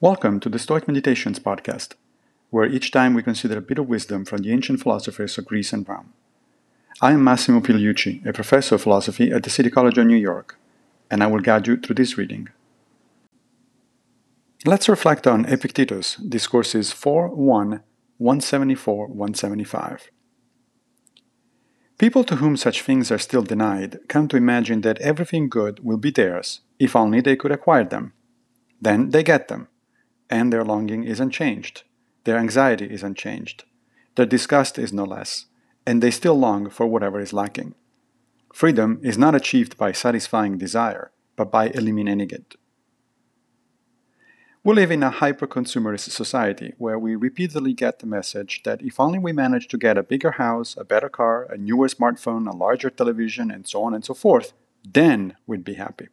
Welcome to the Stoic Meditations podcast, where each time we consider a bit of wisdom from the ancient philosophers of Greece and Rome. I am Massimo Pigliucci, a professor of philosophy at the City College of New York, and I will guide you through this reading. Let's reflect on Epictetus, Discourses 4 1, 174 175. People to whom such things are still denied come to imagine that everything good will be theirs if only they could acquire them. Then they get them and their longing is unchanged. Their anxiety is unchanged. Their disgust is no less, and they still long for whatever is lacking. Freedom is not achieved by satisfying desire, but by eliminating it. We live in a hyper-consumerist society where we repeatedly get the message that if only we manage to get a bigger house, a better car, a newer smartphone, a larger television, and so on and so forth, then we'd be happy.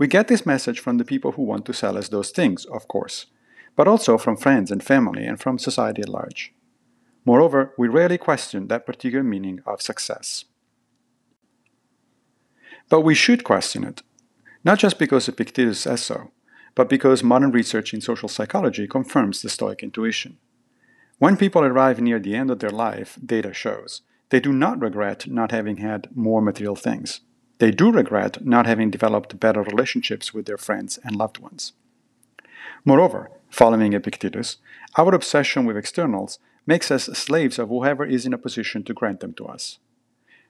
We get this message from the people who want to sell us those things, of course, but also from friends and family and from society at large. Moreover, we rarely question that particular meaning of success. But we should question it, not just because Epictetus says so, but because modern research in social psychology confirms the Stoic intuition. When people arrive near the end of their life, data shows, they do not regret not having had more material things. They do regret not having developed better relationships with their friends and loved ones. Moreover, following Epictetus, our obsession with externals makes us slaves of whoever is in a position to grant them to us.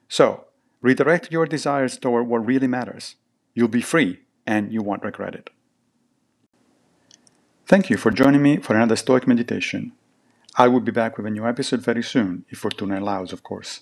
So, redirect your desires toward what really matters. You'll be free, and you won't regret it. Thank you for joining me for another Stoic meditation. I will be back with a new episode very soon, if Fortuna allows, of course.